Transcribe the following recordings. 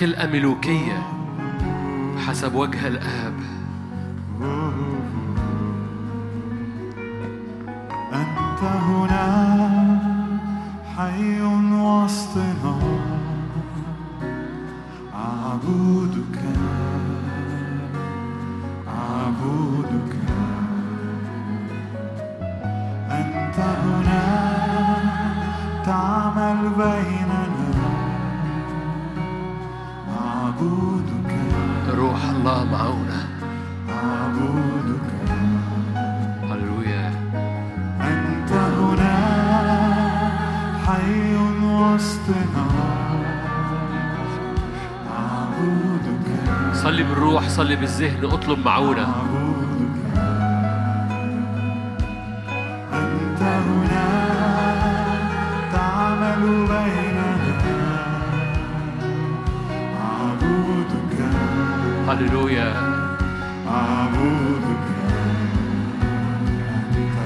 خلقة ملوكية حسب وجه الآب. أنت هنا حي وسطنا. أعبدك أعبدك. أنت هنا تعمل بيننا. أعبدك روح الله معونا أعبدك هللويا. أنت هنا حي وسطنا. أعبدك صلي بالروح صلي بالذهن اطلب معونا أعبدك أنت هنا تعمل بيننا هللويا أعبدك أنت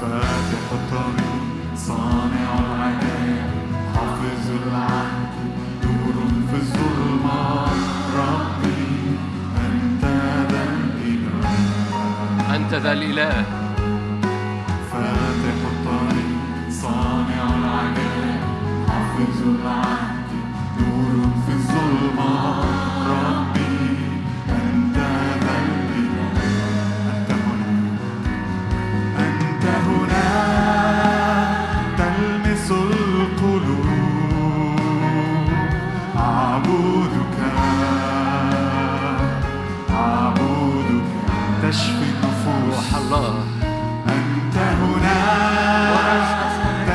فاتح الطريق صانع العجائب حافظ العهد نور في الظلمة ربي أنت ذا الإله. أنت ذا الإله. فاتح الطريق صانع العجائب حافظ العهد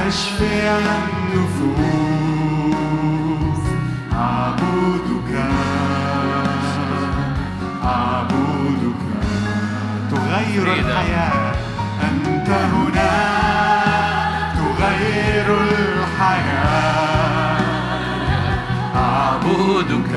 تشفي النفوس. أعبدك أعبدك تغير فريدة. الحياة. أنت هنا. تغير الحياة. أعبدك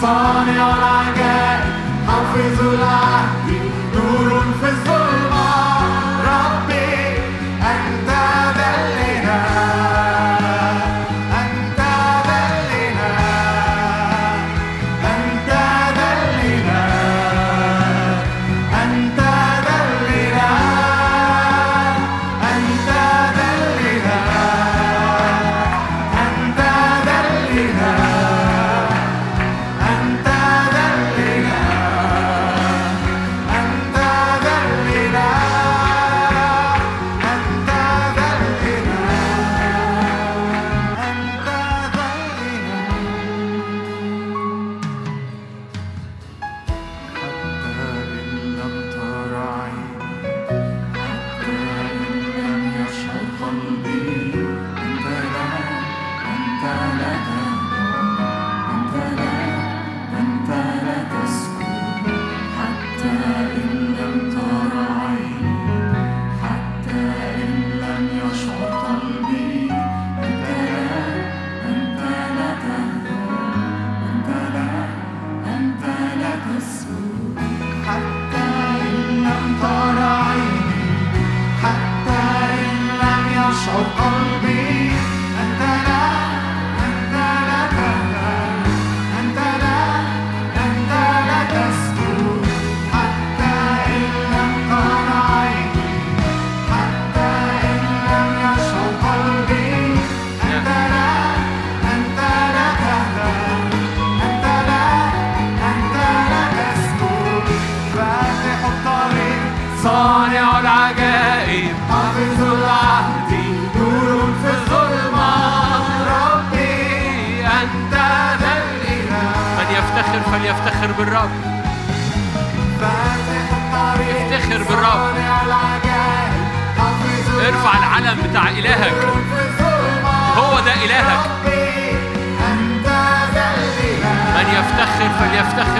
صانع العجائب حافظ العهد. يشعر قلبي. أنت لا أنت لا تهدى أنت لا أنت لا تسكت حتى إن لم ترى عيني. حتى إن لم يشعر قلبي. أنت لا أنت لا تهدى أنت لا أنت لا تسكت فاتح الطريق صانع العجائب. حافظ يفتخر فليفتخر بالرب. افتخر بالرب. ارفع العلم بتاع إلهك. هو ده إلهك. من يفتخر فليفتخر